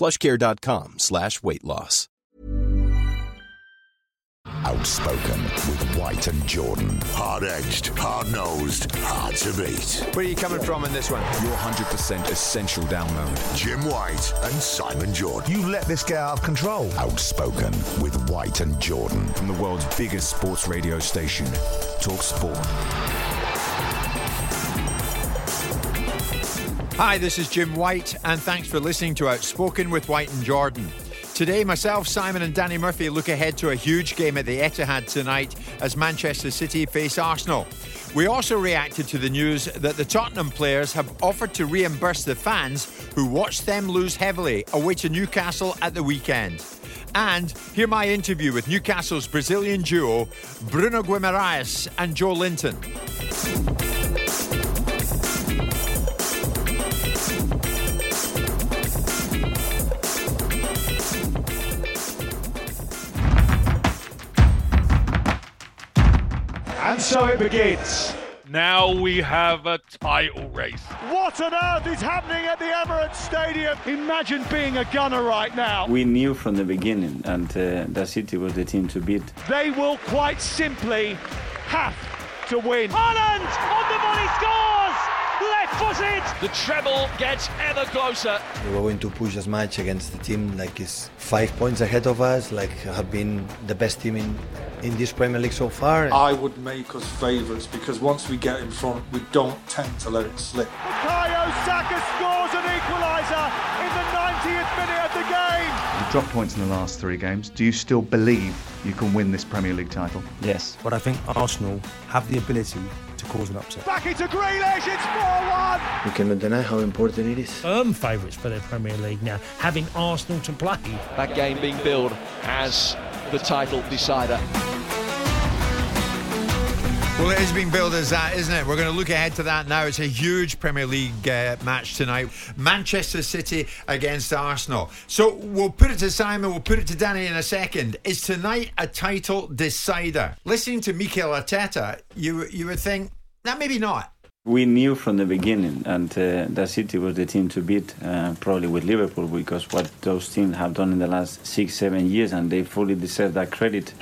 plushcare.com slash weight loss. Outspoken with White and Jordan. Hard edged, hard nosed, hard to beat. Where are you coming from in this one? Your 100% essential download. Jim White and Simon Jordan. You let this get out of control. Outspoken with White and Jordan. From the world's biggest sports radio station, Talk Sport. Hi, this is Jim White, and thanks for listening to Outspoken with White and Jordan. Today, myself, Simon, and Danny Murphy look ahead to a huge game at the Etihad tonight as Manchester City face Arsenal. We also reacted to the news that the Tottenham players have offered to reimburse the fans who watched them lose heavily away to Newcastle at the weekend. And hear my interview with Newcastle's Brazilian duo, Bruno Guimaraes and Joelinton. And so it begins. Now we have a title race. What on earth is happening at the Emirates Stadium? Imagine being a gunner right now. We knew from the beginning, and uh, that City was the team to beat. They will quite simply have to win. Haaland on the volley scores! Left footed! The treble gets ever closer. We were going to push as much against the team like it's five points ahead of us, like have been the best team in, in this Premier League so far. I would make us favourites because once we get in front, we don't tend to let it slip. Bukayo Saka scores an equaliser in the 90th minute of the game. You dropped points in the last three games. Do you still believe you can win this Premier League title? Yes. But I think Arsenal have the ability to cause an upset. Back into Grealish, it's 4-1. You cannot deny how important it is. Firm favourites for the Premier League now, having Arsenal to play. That game being billed as the title decider. Well, it is being billed as that, isn't it? We're going to look ahead to that now. It's a huge Premier League uh, match tonight. Manchester City against Arsenal. So we'll put it to Simon, we'll put it to Danny in a second. Is tonight a title decider? Listening to Mikel Arteta, you, you would think, that maybe not. We knew from the beginning, and uh, that City was the team to beat, uh, probably with Liverpool, because what those teams have done in the last six, seven years, and they fully deserve that credit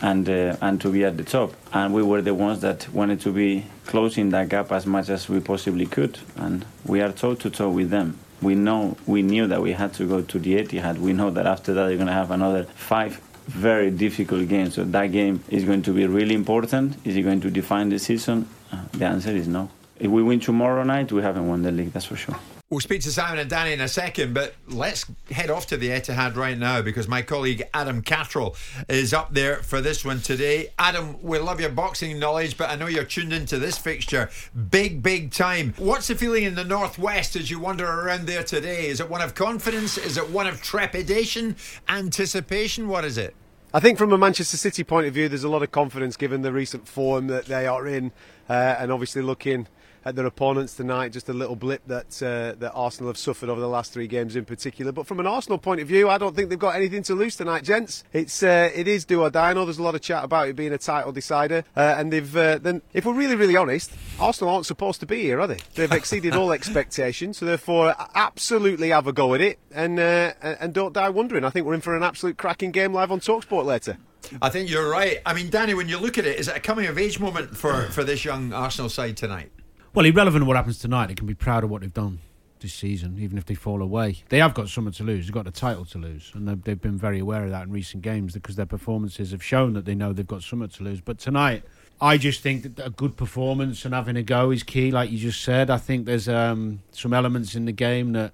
and uh, and to be at the top. And we were the ones that wanted to be closing that gap as much as we possibly could. And we are toe to toe with them. We know we knew that we had to go to the Etihad. We know that after that they're going to have another five very difficult games. So that game is going to be really important. Is it going to define the season? Uh, the answer is no. If we win tomorrow night, we haven't won the league. That's for sure. We'll speak to Simon and Danny in a second, but let's head off to the Etihad right now because my colleague Adam Catterall is up there for this one today. Adam, we love your boxing knowledge, but I know you're tuned into this fixture big, big time. What's the feeling in the Northwest as you wander around there today? Is it one of confidence? Is it one of trepidation? Anticipation? What is it? I think from a Manchester City point of view, there's a lot of confidence given the recent form that they are in, uh, and obviously looking at their opponents tonight. Just a little blip that uh, that Arsenal have suffered over the last three games in particular. But from an Arsenal point of view, I don't think they've got anything to lose tonight, gents. It's uh, it is do or die. I know there's a lot of chat about it being a title decider, uh, and they've uh, then if we're really really honest, Arsenal aren't supposed to be here, are they? They've exceeded all expectations, so therefore absolutely have a go at it and uh, and don't die wondering. I think we're in for an absolute cracking game live on Talksport later. I think you're right. I mean, Danny, when you look at it, is it a coming of age moment for, for this young Arsenal side tonight? Well, irrelevant of what happens tonight, they can be proud of what they've done this season, even if they fall away. They have got something to lose. They've got the title to lose, and they've, they've been very aware of that in recent games because their performances have shown that they know they've got something to lose. But tonight, I just think that a good performance and having a go is key, like you just said. I think there's um, some elements in the game that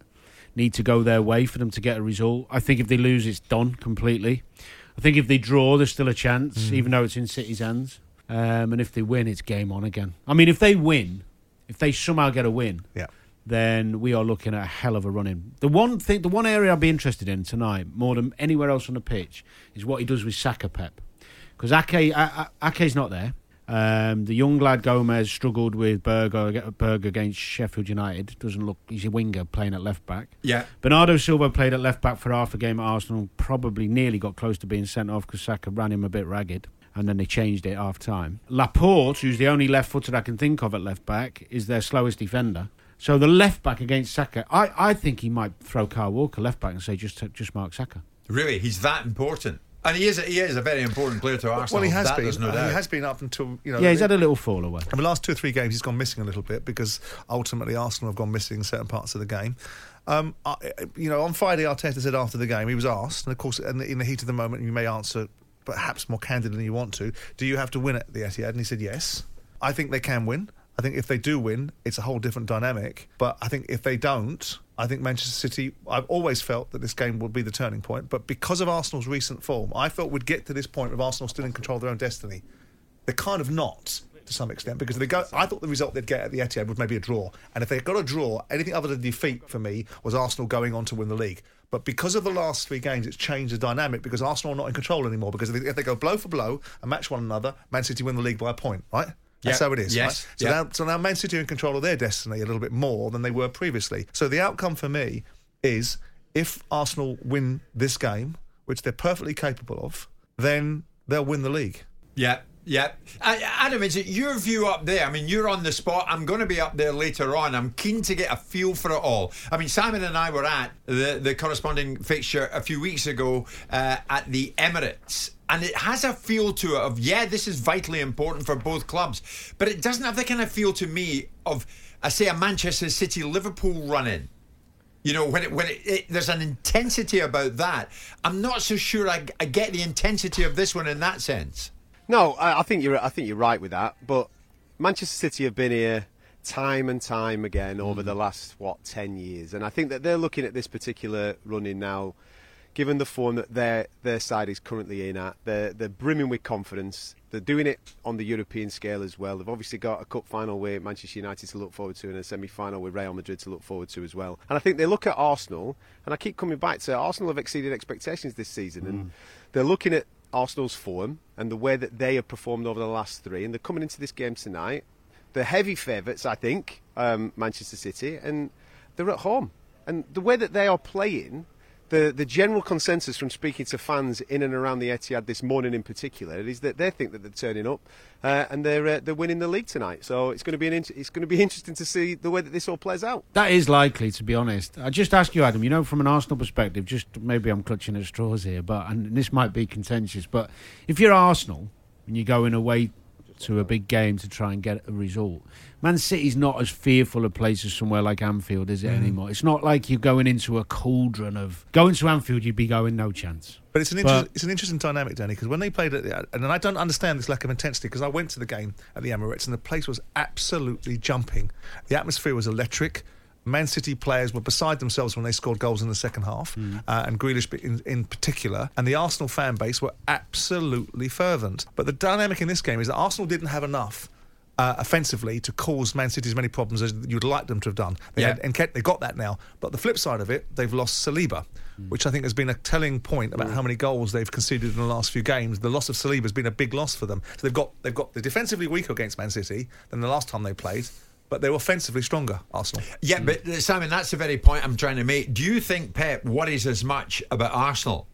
need to go their way for them to get a result. I think if they lose, it's done completely. I think if they draw, there's still a chance, mm. even though it's in City's hands. Um, and if they win, it's game on again. I mean, if they win, if they somehow get a win, yeah. then we are looking at a hell of a run in. The one thing, the one area I'd be interested in tonight, more than anywhere else on the pitch, is what he does with Saka Pep. Because Ake, Ake's not there. Um, the young lad Gomez struggled with Berger, Berger against Sheffield United. Doesn't look he's a winger playing at left back. Yeah. Bernardo Silva played at left back for half a game at Arsenal. Probably nearly got close to being sent off because Saka ran him a bit ragged and then they changed it half time. Laporte, who's the only left footed I can think of at left back, is their slowest defender. So the left back against Saka, I, I think he might throw Kyle Walker left back and say just just mark Saka. Really, he's that important. And he is a, he is a very important player to Arsenal. Well, he has that been. No he has been up until you know. Yeah, he's had a little fall away. In the last two or three games, he's gone missing a little bit because ultimately Arsenal have gone missing certain parts of the game. Um, I, you know, on Friday, Arteta said after the game he was asked, and of course, in the, in the heat of the moment, you may answer perhaps more candid than you want to. Do you have to win at the Etihad? And he said yes. I think they can win. I think if they do win, it's a whole different dynamic. But I think if they don't, I think Manchester City, I've always felt that this game would be the turning point. But because of Arsenal's recent form, I felt we'd get to this point of Arsenal still in control of their own destiny. They're kind of not to some extent because they go. I thought the result they'd get at the Etihad was maybe a draw, and if they got a draw, anything other than defeat for me was Arsenal going on to win the league. But because of the last three games, it's changed the dynamic because Arsenal are not in control anymore. Because if they, if they go blow for blow and match one another, Man City win the league by a point, right? That's how it is. Yes. Right? So, yep. now, so now Man City are in control of their destiny a little bit more than they were previously. So the outcome for me is if Arsenal win this game, which they're perfectly capable of, then they'll win the league. Yeah. Yeah. Uh, Adam, is it your view up there? I mean, you're on the spot. I'm going to be up there later on. I'm keen to get a feel for it all. I mean, Simon and I were at the, the corresponding fixture a few weeks ago uh, at the Emirates. And it has a feel to it of, yeah, this is vitally important for both clubs. But it doesn't have the kind of feel to me of, I say, a Manchester City Liverpool run in. You know, when it, when it, it, there's an intensity about that, I'm not so sure I, I get the intensity of this one in that sense. No, I, I think you're. I think you're right with that. But Manchester City have been here time and time again over mm. the last what ten years, and I think that they're looking at this particular running now. Given the form that their their side is currently in at, they're they're brimming with confidence. They're doing it on the European scale as well. They've obviously got a cup final with Manchester United to look forward to, and a semi final with Real Madrid to look forward to as well. And I think they look at Arsenal, and I keep coming back to Arsenal have exceeded expectations this season, mm. and they're looking at Arsenal's form and the way that they have performed over the last three, and they're coming into this game tonight. The heavy favourites, I think, um, Manchester City, and they're at home. And the way that they are playing, the, the general consensus from speaking to fans in and around the Etihad this morning in particular is that they think that they're turning up uh, and they're uh, they're winning the league tonight. So it's going to be an in- it's going to be interesting to see the way that this all plays out. That is likely, to be honest. I just ask you, Adam. You know, from an Arsenal perspective, just maybe I'm clutching at straws here, but and this might be contentious, but if you're Arsenal and you're going away to a big game to try and get a result. Man City's not as fearful of places somewhere like Anfield, is it mm. anymore? It's not like you're going into a cauldron of going to Anfield. You'd be going no chance. But it's an inter- it's an interesting dynamic, Danny, because when they played at the and I don't understand this lack of intensity because I went to the game at the Emirates and the place was absolutely jumping. The atmosphere was electric. Man City players were beside themselves when they scored goals in the second half, mm. uh, and Grealish in, in, particular. And the Arsenal fan base were absolutely fervent. But the dynamic in this game is that Arsenal didn't have enough. Uh, offensively, to cause Man City as many problems as you'd like them to have done, they yeah. had, and they got that now. But the flip side of it, they've lost Saliba, mm. which I think has been a telling point about mm. how many goals they've conceded in the last few games. The loss of Saliba has been a big loss for them. So they've got they've got the defensively weaker against Man City than the last time they played but they're offensively stronger, Arsenal. Yeah, but uh, Simon, that's the very point I'm trying to make. Do you think Pep worries as much about Arsenal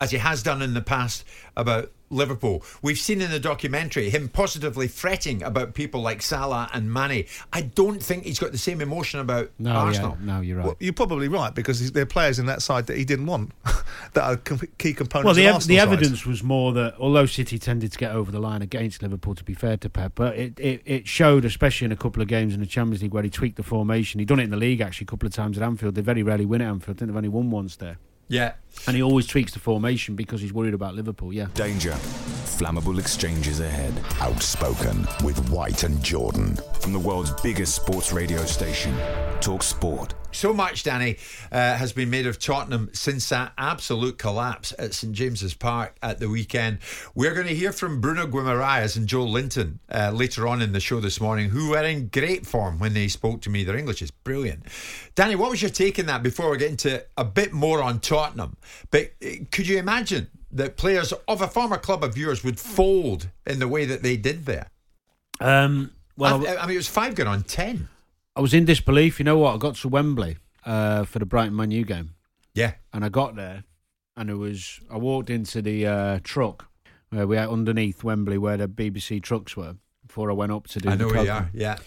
as he has done in the past about Liverpool. We've seen in the documentary him positively fretting about people like Salah and Mane. I don't think he's got the same emotion about No, Arsenal. yeah, no, you're right. Well, you're probably right because there are players in that side that he didn't want that are key components. Well, the, of ev- the Arsenal's side. evidence was more that although City tended to get over the line against Liverpool, to be fair to Pep, but it, it, it showed, especially in a couple of games in the Champions League where he tweaked the formation. He'd done it in the league actually a couple of times at Anfield. They very rarely win at Anfield. I think they've only won once there. Yeah. And he always tweaks the formation because he's worried about Liverpool, yeah. Danger. Flammable exchanges ahead. Outspoken with White and Jordan. From the world's biggest sports radio station, Talk Sport. So much, Danny, uh, has been made of Tottenham since that absolute collapse at St James's Park at the weekend. We're going to hear from Bruno Guimaraes and Joelinton uh, later on in the show this morning, who were in great form when they spoke to me. Their English is brilliant. Danny, what was your take on that before we get into a bit more on Tottenham? But uh, could you imagine that players of a former club of yours would fold in the way that they did there? Um, well, I, I mean, it was five going on ten. I was in disbelief. You know what? I got to Wembley uh, for the Brighton Man U game. Yeah. And I got there, and it was. I walked into the uh, truck where we are underneath Wembley, where the BBC trucks were, before I went up to do. I the know where you are. Yeah.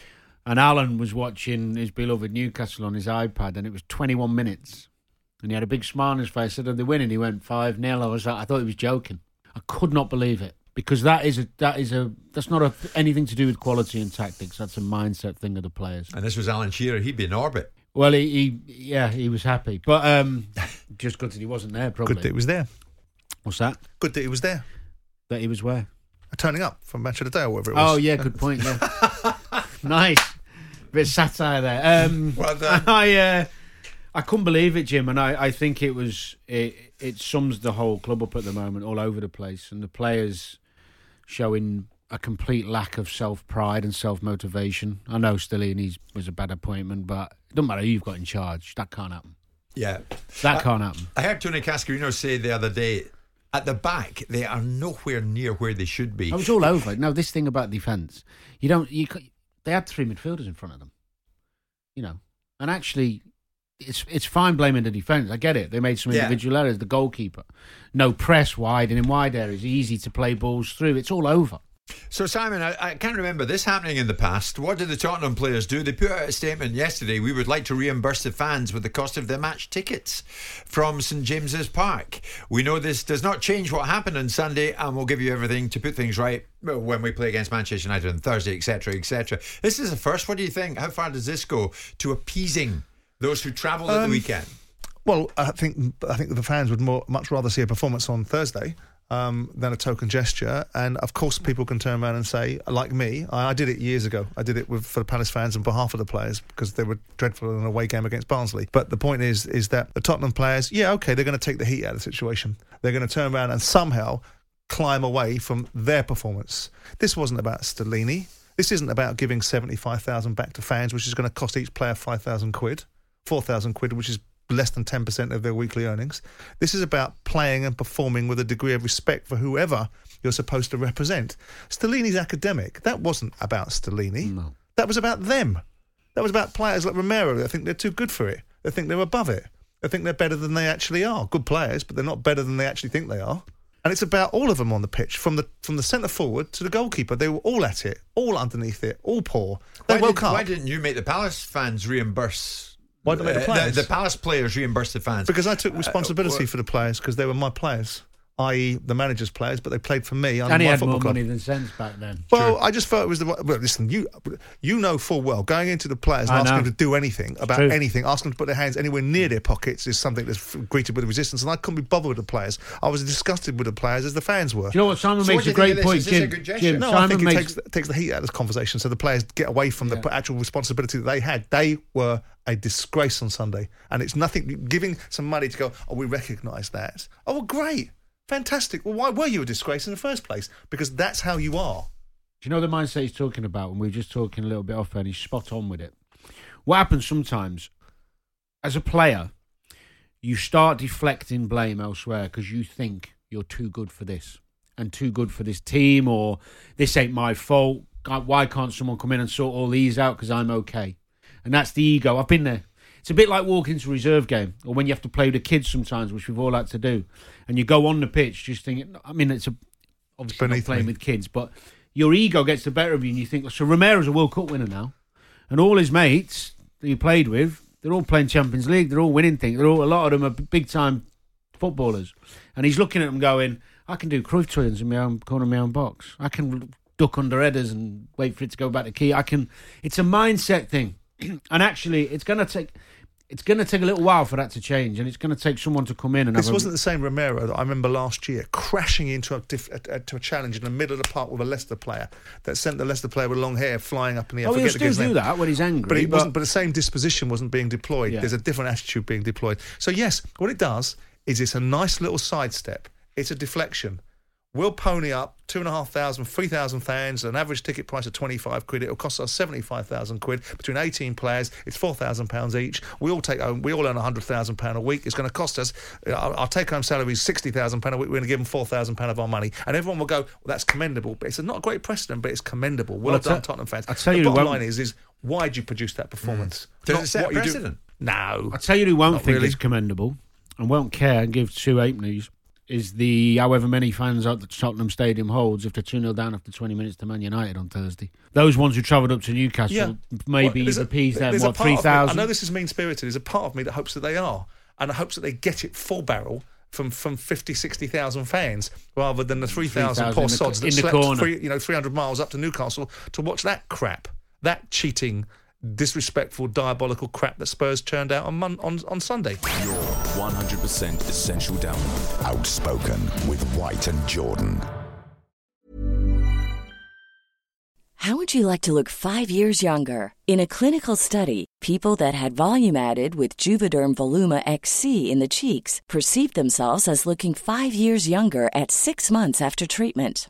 And Alan was watching his beloved Newcastle on his iPad, and it was 21 minutes. And he had a big smile on his face. I said, Are they winning? He went 5 0. I was like, I thought he was joking. I could not believe it because that is a that is a that's not a, anything to do with quality and tactics. That's a mindset thing of the players. And this was Alan Shearer. He'd be in orbit. Well, he, he yeah, he was happy, but um, just good that he wasn't there. Probably Good that he was there. What's that? Good that he was there. That he was where? Turning up from Match of the Day or whatever it was. Oh yeah, good point. Yeah, nice bit of satire there. Um, well done. I uh, I couldn't believe it, Jim, and I, I think it was it it sums the whole club up at the moment, all over the place, and the players showing a complete lack of self pride and self motivation. I know Stellini's was a bad appointment, but it doesn't matter who you've got in charge. That can't happen. Yeah. That I- can't happen. I heard Tony Cascarino say the other day, at the back, they are nowhere near where they should be. I was all over. No, this thing about defence, you don't. You they had three midfielders in front of them, you know, and actually, it's it's fine blaming the defence. I get it. They made some Yeah. individual errors. The goalkeeper, no press wide and in wide areas, easy to play balls through. It's all over. So, Simon, I, I can't remember this happening in the past. What did the Tottenham players do? They put out a statement yesterday. We would like to reimburse the fans with the cost of their match tickets from St James's Park. We know this does not change what happened on Sunday, and we'll give you everything to put things right when we play against Manchester United on Thursday, etc., etc. This is a first. What do you think? How far does this go to appeasing those who travelled at the Um, weekend? Well, I think I think the fans would more, much rather see a performance on Thursday um, than a token gesture. And of course, people can turn around and say, like me, I, I did it years ago. I did it with, for the Palace fans on behalf of the players because they were dreadful in an away game against Barnsley. But the point is, is that the Tottenham players, yeah, okay, they're going to take the heat out of the situation. They're going to turn around and somehow climb away from their performance. This wasn't about Stellini. This isn't about giving seventy-five thousand back to fans, which is going to cost each player five thousand quid, four thousand quid, which is less than 10% of their weekly earnings. This is about playing and performing with a degree of respect for whoever you're supposed to represent. Stellini's academic. That wasn't about Stellini. No. That was about them. That was about players like Romero. They think they're too good for it. They think they're above it. They think they're better than they actually are. Good players, but they're not better than they actually think they are. And it's about all of them on the pitch, from the from the centre forward to the goalkeeper. They were all at it, all underneath it, all poor. They Why, woke did, up. why didn't you make the Palace fans reimburse? Why didn't I make the uh, players? the Palace players reimburse the fans Because I took Uh, responsibility well- for the players because they were my players, i.e., the manager's players, but they played for me. under And he my had football more club. money than sense back then. Well, I just felt it was the right- well. Listen, you you know full well going into the players and I asking know. them to do anything about True. anything, asking them to put their hands anywhere near their pockets is something that's greeted with resistance. And I couldn't be bothered with the players. I was disgusted with the players as the fans were. Do you know what? Simon makes a great point, Jim. Jim, no, I Simon think it makes takes, takes the heat out of this conversation, so the players get away from the actual responsibility that they had. They were a disgrace on Sunday, and it's nothing. Giving some money to go, oh, we recognise that. Oh, well, great, fantastic. Well, why were you a disgrace in the first place? Because that's how you are. Do you know the mindset he's talking about? And we were just talking a little bit off, and he's spot on with it. What happens sometimes, as a player, you start deflecting blame elsewhere because you think you're too good for this and too good for this team, or this ain't my fault. Why can't someone come in and sort all these out because I'm okay? And that's the ego. I've been there. It's a bit like walking into a reserve game, or when you have to play with the kids sometimes, which we've all had to do, and you go on the pitch just thinking. I mean, it's a obviously not playing me. with kids, but your ego gets the better of you, and you think, so Romero's a World Cup winner now, and all his mates that he played with, they're all playing Champions League, they're all winning things, they're all a lot of them are big time footballers, and he's looking at them going, I can do Cruyff turns in my own corner of my own box, I can duck under headers and wait for it to go back to key, I can. It's a mindset thing, and actually, it's going to take. It's going to take a little while for that to change, and it's going to take someone to come in and This wasn't the same Romero that I remember last year crashing into a, diff, a, a, to a challenge in the middle of the park with a Leicester player that sent the Leicester player with long hair flying up in the air. Oh, he'll still do that when he's angry, But, he but- wasn't, but the same disposition wasn't being deployed. Yeah. There's a different attitude being deployed. So, yes, what it does is it's a nice little sidestep, it's a deflection. We'll pony up two and a half thousand, three thousand fans, an average ticket price of 25 quid. It'll cost us 75,000 quid between 18 players. It's 4,000 pounds each. We all take home, we all earn 100,000 pound a week. It's going to cost us, our, take home salary is 60,000 pound a week. We're going to give them 4,000 pound of our money. And everyone will go, well, that's commendable. But it's not a great precedent, but it's commendable. Well, Well, done, tell- Tottenham fans. I'll tell the you bottom line is, is why did you produce that performance? Mm. Does Not it set what you do- precedent? No. I'll tell you who won't think really. it's commendable and won't care and give two halfpennies is the however many fans out the Tottenham Stadium holds if they're 2 0 down after 20 minutes to Man United on Thursday. Those ones who travelled up to Newcastle, maybe Well, appease them, what, part of me- 3,000? I know this is mean spirited. There's a part of me that hopes that they are, and hopes that they get it full barrel. From, from 50, 60,000 fans rather than the 3,000 3,000 poor sods that in the slept corner. three, you know, 300 miles up to Newcastle to watch that crap, that cheating, disrespectful, diabolical crap that Spurs churned out on, Mon- on, on Sunday. Your 100% essential download. Outspoken with White and Jordan. How would you like to look five years younger? In a clinical study, people that had volume added with Juvederm Voluma XC in the cheeks perceived themselves as looking five years younger at six months after treatment.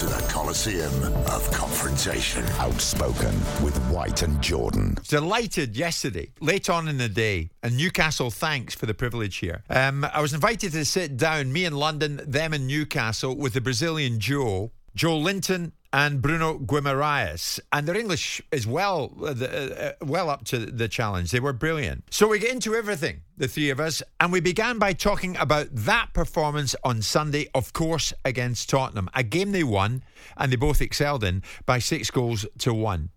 to the Coliseum of Confrontation. Outspoken with White and Jordan. Delighted yesterday, late on in the day, and Newcastle, thanks for the privilege here. Um, I was invited to sit down, me in London, them in Newcastle, with the Brazilian duo, Joelinton and Bruno Guimaraes. And their English is well, uh, uh, well up to the challenge. They were brilliant. So we get into everything, the three of us, and we began by talking about that performance on Sunday, of course, against Tottenham, a game they won and they both excelled in by six goals to one.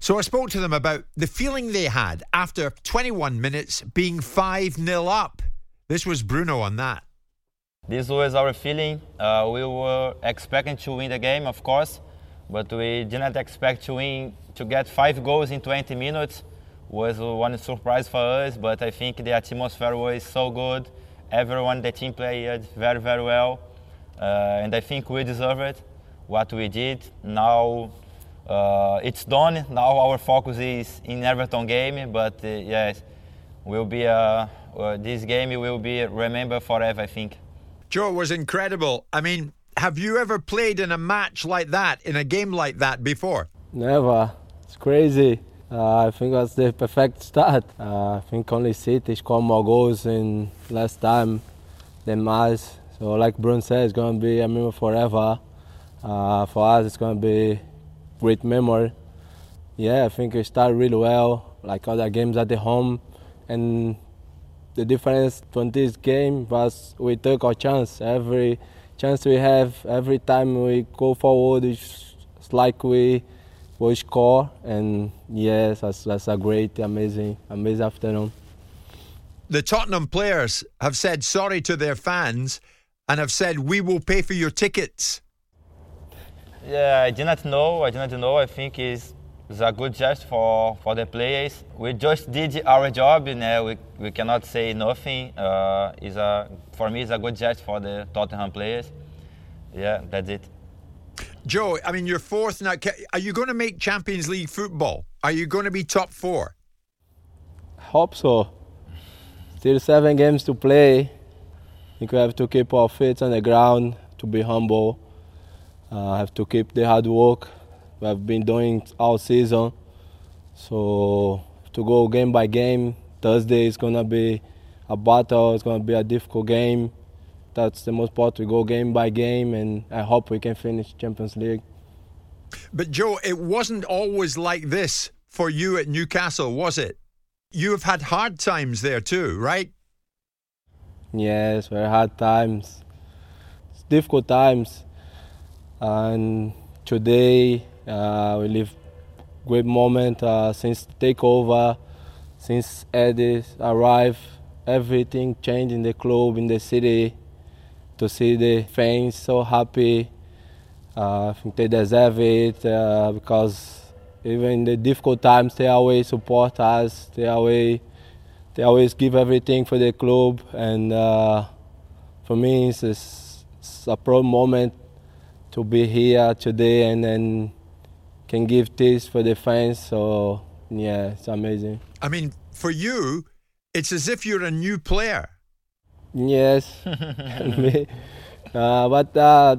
So I spoke to them about the feeling they had after 21 minutes being 5 0 up. This was Bruno on that. This was our feeling. Uh, we were expecting to win the game, of course, but we didn't expect to win to get five goals in 20 minutes. Was one surprise for us, but I think the atmosphere was so good. Everyone, the team played very, very well. uh, and I think we deserve it. What we did now, uh, it's done. Now our focus is in Everton game, but uh, yes, will be a, uh, this game will be remembered forever. I think. Joe, was incredible. I mean, have you ever played in a match like that, in a game like that before? Never. It's crazy. Uh, I think that's the perfect start. Uh, I think only City scored more goals in last time than us. So, like Bruno said, it's going to be a memory forever. Uh, for us, it's going to be great memory. Yeah, I think we start really well, like other games at the home, and the difference from this game was we took our chance. Every chance we have, every time we go forward, it's, it's like we will score. And yes, that's, that's a great, amazing, amazing afternoon. The Tottenham players have said sorry to their fans and have said, We will pay for your tickets. Yeah, I did not know. I did not know. I think it's, it's a good gesture for, for the players. We just did our job. You know, we, we cannot say nothing. Uh, it's a, for me, it's a good gesture for the Tottenham players. Yeah, that's it. Joe, I mean, you're fourth now. Are you going to make Champions League football? Are you going to be top four? Hope so. Still seven games to play. I think we have to keep our feet on the ground, to be humble. Uh, have to keep the hard work we have been doing all season. So to go game by game, Thursday is gonna be a battle. It's gonna be a difficult game. That's the most part. We go game by game, and I hope we can finish Champions League. But Joe, it wasn't always like this for you at Newcastle, was it? You have had hard times there too, right? Yes, very hard times. It's difficult times and today uh, we live great moment uh, since takeover, since Eddie arrived. Everything changed in the club, in the city. To see the fans so happy, uh, I think they deserve it uh, because even in the difficult times, they always support us. They always, they always give everything for the club, and uh, for me, it's, it's a proud moment to be here today and then can give this for the fans. So yeah, it's amazing. I mean, for you, it's as if you're a new player. Yes, uh, but uh,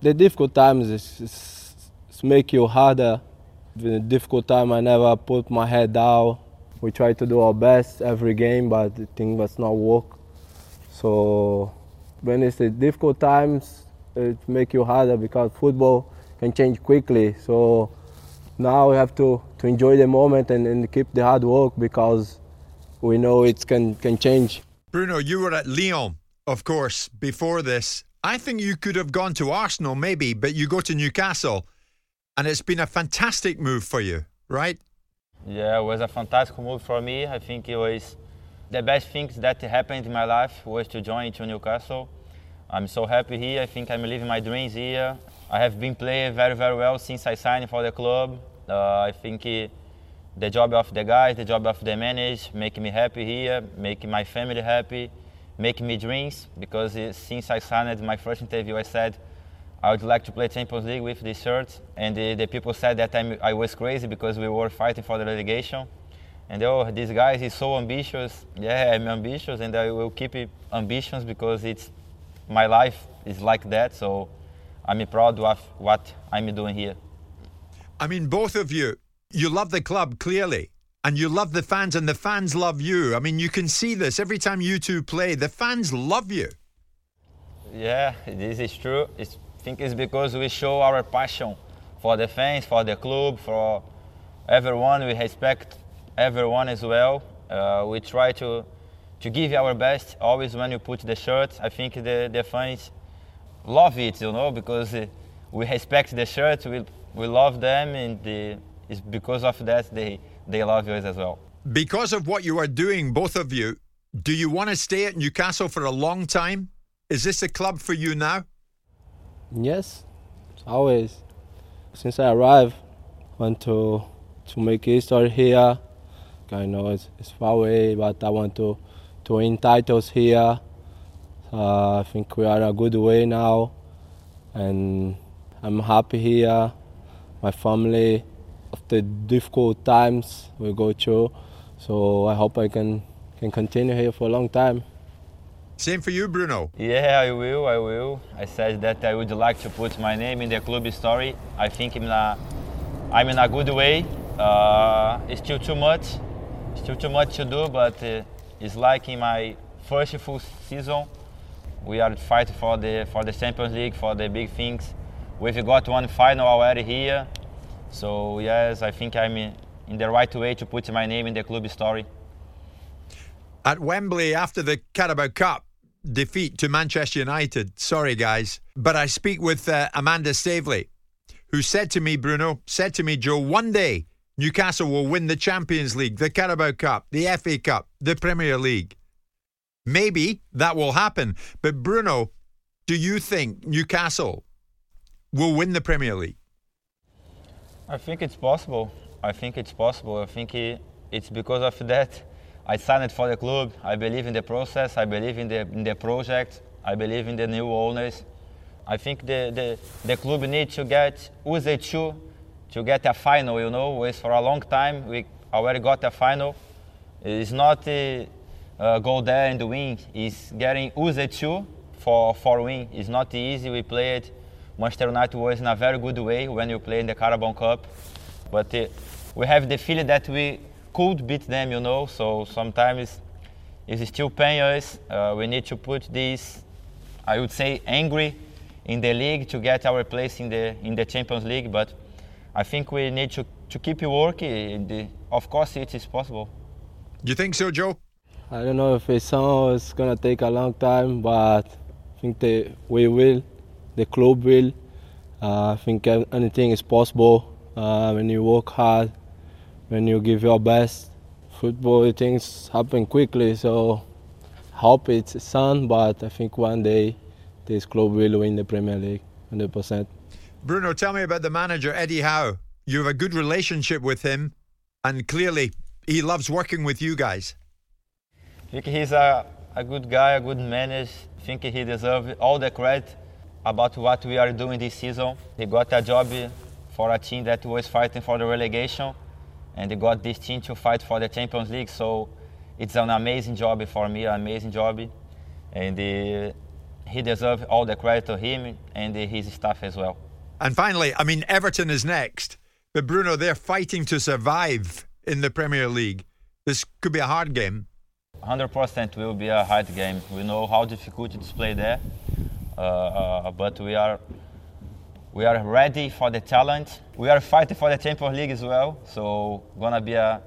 the difficult times is, is, is, make you harder. In a difficult time, I never put my head down. We try to do our best every game, but the thing was not work. So when it's the difficult times, it make you harder because football can change quickly. So now we have to, to enjoy the moment and, and keep the hard work because we know it can, can change. Bruno, you were at Lyon, of course, before this. I think you could have gone to Arsenal maybe, but you go to Newcastle and it's been a fantastic move for you, right? Yeah, it was a fantastic move for me. I think it was the best things that happened in my life was to join to Newcastle. I'm so happy here. I think I'm living my dreams here. I have been playing very, very well since I signed for the club. Uh, I think the job of the guys, the job of the manager, making me happy here, making my family happy, making me dreams. Because since I signed my first interview, I said I would like to play Champions League with this shirt. And the, the people said that I'm, I was crazy because we were fighting for the relegation. And oh, this guy is so ambitious. Yeah, I'm ambitious, and I will keep it ambitious because it's my life is like that. So I'm proud of what I'm doing here. I mean, both of you, you love the club clearly, and you love the fans, and the fans love you. I mean, you can see this every time you two play. The fans love you. Yeah, this is true. It's, I think it's because we show our passion for the fans, for the club, for everyone. We respect everyone as well. Uh, we try to to give our best always when you put the shirt. I think the, the fans love it, you know, because uh, we respect the shirt, we, we love them, and the, it's because of that they, they love us as well. Because of what you are doing, both of you, do you want to stay at Newcastle for a long time? Is this a club for you now? Yes, always. Since I arrived, I want to to make history here. I know it's, it's far away, but I want to to win titles here. Uh, I think we are a good way now. and I'm happy here. My family, after difficult times we go through, so I hope I can can continue here for a long time. Same for you, Bruno. Yeah, I will. I will. I said that I would like to put my name in the club story. I think I'm in a, I'm in a good way. Uh, it's still too much. It's still too much to do, but uh, it's like in my first full season. We are fighting for the for the Champions League, for the big things. We've got one final already here. So yes, I think I'm in the right way to put my name in the club story. At Wembley after the Carabao Cup defeat to Manchester United. Sorry, guys. But I speak with uh, Amanda Staveley, who said to me, Bruno, said to me, Joe, one day Newcastle will win the Champions League, the Carabao Cup, the FA Cup, the Premier League. Maybe that will happen. But Bruno, do you think Newcastle will win the Premier League? I think it's possible. I think it's possible. I think it's because of that I signed for the club. I believe in the process. I believe in the, in the project. I believe in the new owners. I think the, the, the club needs to get UZ2 to get a final, you know. It's for a long time. We already got a final. It's not uh, uh, go there and win. Is getting UZ2 for, for win. It's not easy. We played. Manchester United was in a very good way when you play in the Carabao Cup. But uh, we have the feeling that we could beat them, you know. So sometimes it's still pain us. Uh, we need to put this, I would say, angry in the league to get our place in the in the Champions League. But I think we need to, to keep working. The, of course, it is possible. You think so, Joe? I don't know if it's gonna take a long time, but I think the, we will, the club will. Uh, I think anything is possible uh, when you work hard when you give your best. Football things happen quickly, so hope it's sun, but I think one day this club will win the Premier League, 100%. Bruno, tell me about the manager, Eddie Howe. You have a good relationship with him, and clearly he loves working with you guys. Think he's a, a good guy, a good manager. I think he deserves all the credit about what we are doing this season. He got a job for a team that was fighting for the relegation and he got this team to fight for the Champions League. So it's an amazing job for me, an amazing job, and uh, he deserves all the credit to him and his staff as well. And finally, I mean, Everton is next, but Bruno, they're fighting to survive in the Premier League. This could be a hard game. 100% will be a hard game. We know how difficult it is to play there, uh, uh, but we are we are ready for the talent. We are fighting for the Champions League as well, so gonna be a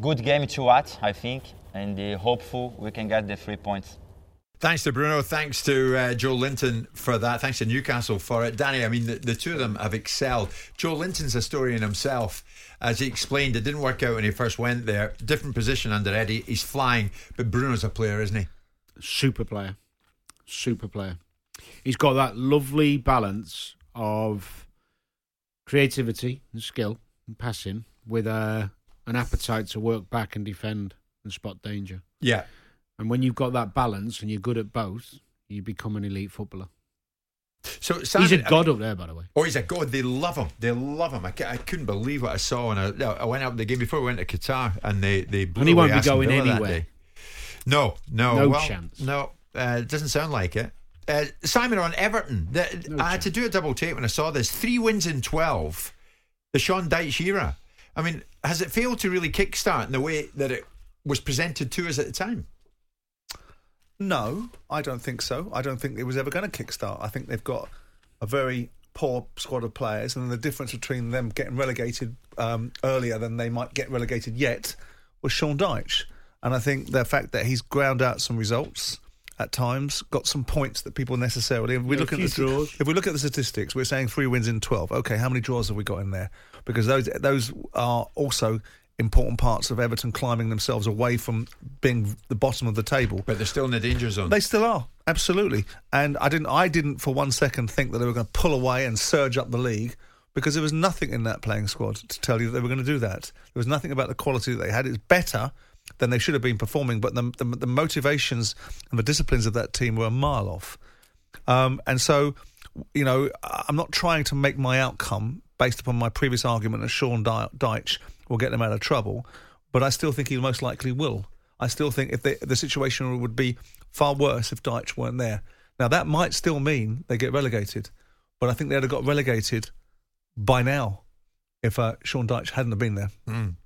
good game to watch, I think, and uh, hopeful we can get the three points. Thanks to Bruno. Thanks to uh, Joelinton for that. Thanks to Newcastle for it. Danny, I mean, the, the, two of them have excelled. Joelinton's a story in himself. As he explained, it didn't work out when he first went there. Different position under Eddie. He's flying, but Bruno's a player, isn't he? Super player. Super player. He's got that lovely balance of creativity and skill and passing with a, an appetite to work back and defend and spot danger. Yeah. And when you've got that balance and you're good at both, you become an elite footballer. So Simon, he's a god I mean, up there, by the way. Oh, he's a god. They love him. They love him. I, I couldn't believe what I saw when I, I went up the game before we went to Qatar, and they they blew and he won't be going anywhere. No, no, no well, chance. No, uh, it doesn't sound like it. Uh, Simon on Everton. The, no I had to do a double take when I saw this. Three wins in 12. The Sean Dyche era. I mean, has it failed to really kickstart in the way that it was presented to us at the time? No, I don't think so. I don't think it was ever going to kickstart. I think they've got a very poor squad of players, and the difference between them getting relegated um, earlier than they might get relegated yet was Sean Dyche. And I think the fact that he's ground out some results at times, got some points that people necessarily. If we yeah, look at the draws. if we look at the statistics, we're saying three wins in twelve. Okay, how many draws have we got in there? Because those those are also important parts of Everton climbing themselves away from being the bottom of the table. But they're still in the danger zone. They still are, absolutely. And I didn't I didn't for one second think that they were going to pull away and surge up the league because there was nothing in that playing squad to tell you that they were going to do that. There was nothing about the quality that they had. It's better than they should have been performing. But the, the, the motivations and the disciplines of that team were a mile off. Um, and so you know, I'm not trying to make my outcome based upon my previous argument that Sean Dy- Dyche will get them out of trouble, but I still think he most likely will. I still think if they, the situation would be far worse if Dyche weren't there. Now that might still mean they get relegated, but I think they'd have got relegated by now if uh, Sean Dyche hadn't have been there. Mm.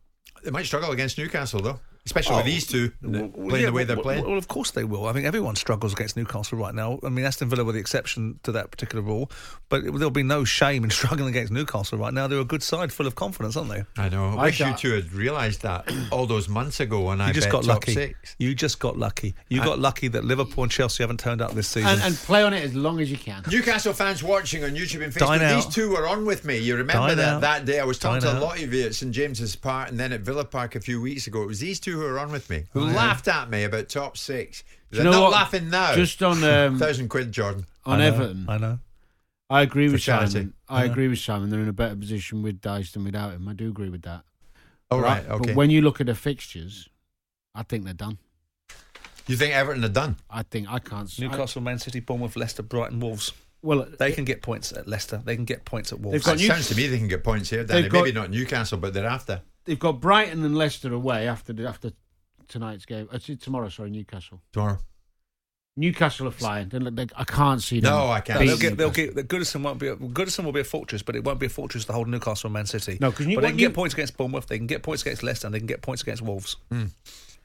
They might struggle against Newcastle though. Especially with Oh, these two well, playing yeah, the way they're well, playing. Well, of course they will. I think everyone struggles against Newcastle right now. I mean, Aston Villa were the exception to that particular rule, but it, there'll be no shame in struggling against Newcastle right now. They're a good side, full of confidence, aren't they? I know. I I wish you two had realised that all those months ago when I just bet got top lucky. six. You just got lucky. You I- got lucky that Liverpool and Chelsea haven't turned up this season. And, and play on it as long as you can. Newcastle fans watching on YouTube and Dine Facebook, these out. two were on with me. You remember Dine that out. that day? I was talking Dine to a lot of you at St James's Park and then at Villa Park a few weeks ago. It was these two who were on with me who Oh, yeah. laughed at me about top six. They're know not what? laughing now. Just on, um, thousand quid, Jordan. on Everton. I know. I agree For with charity. Simon. I Yeah. agree with Simon. They're in a better position with Dyche than without him. I do agree with that. Oh, But right, okay. But when you look at the fixtures, I think they're done. You think Everton are done? I think I can't. s- I- Newcastle, Man City, Bournemouth, Leicester, Brighton, Wolves. Well, they can get points at Leicester. They can get points at Wolves. It sounds to me they can get points here, Danny. Got- Maybe not Newcastle, but they're after. They've got Brighton and Leicester away after the, after tonight's game. Uh, t- tomorrow, sorry, Newcastle. Tomorrow. Newcastle are flying. They're, they, I can't see them. They'll beating get. They'll Newcastle. get. Goodison won't be. Goodison will be a fortress, but it won't be a fortress to hold Newcastle and Man City. No, 'cause you- but they can you- get points against Bournemouth. They can get points against Leicester. and They can get points against Wolves. Hmm.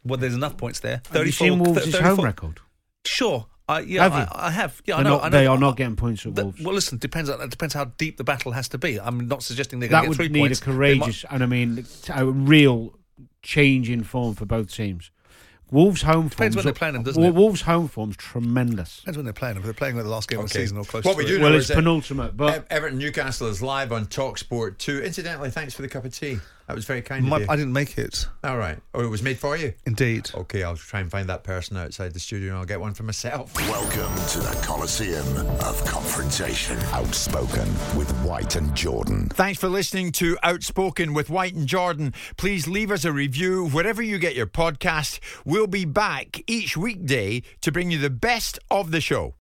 Well, there's enough points there. Have you seen Wolves' home record? Sure. I, yeah, Have I, you? I have. Yeah, I They're know, not- I know. they are not getting points at Th- Wolves. Well, listen, depends. It depends how deep the battle has to be. I'm not suggesting they're going That to would get three need a They might- courageous and I mean a real change in form for both teams. Wolves' home form Depends form's when they're playing them, doesn't it? Wolves' home form's tremendous. Depends when they're playing. Them. If they're playing with the last game of the season or close What to we it. do Well, know it's is that penultimate, but- Everton Newcastle is live on Talk Sport 2. Incidentally, thanks for the cup of tea. That was very kind My- of you. I didn't make it. All right. Oh, it was made for you? Indeed. Okay, I'll try and find that person outside the studio and I'll get one for myself. Welcome to the Coliseum of Confrontation. Outspoken with White and Jordan. Thanks for listening to Outspoken with White and Jordan. Please leave us a review wherever you get your podcast. We'll be back each weekday to bring you the best of the show.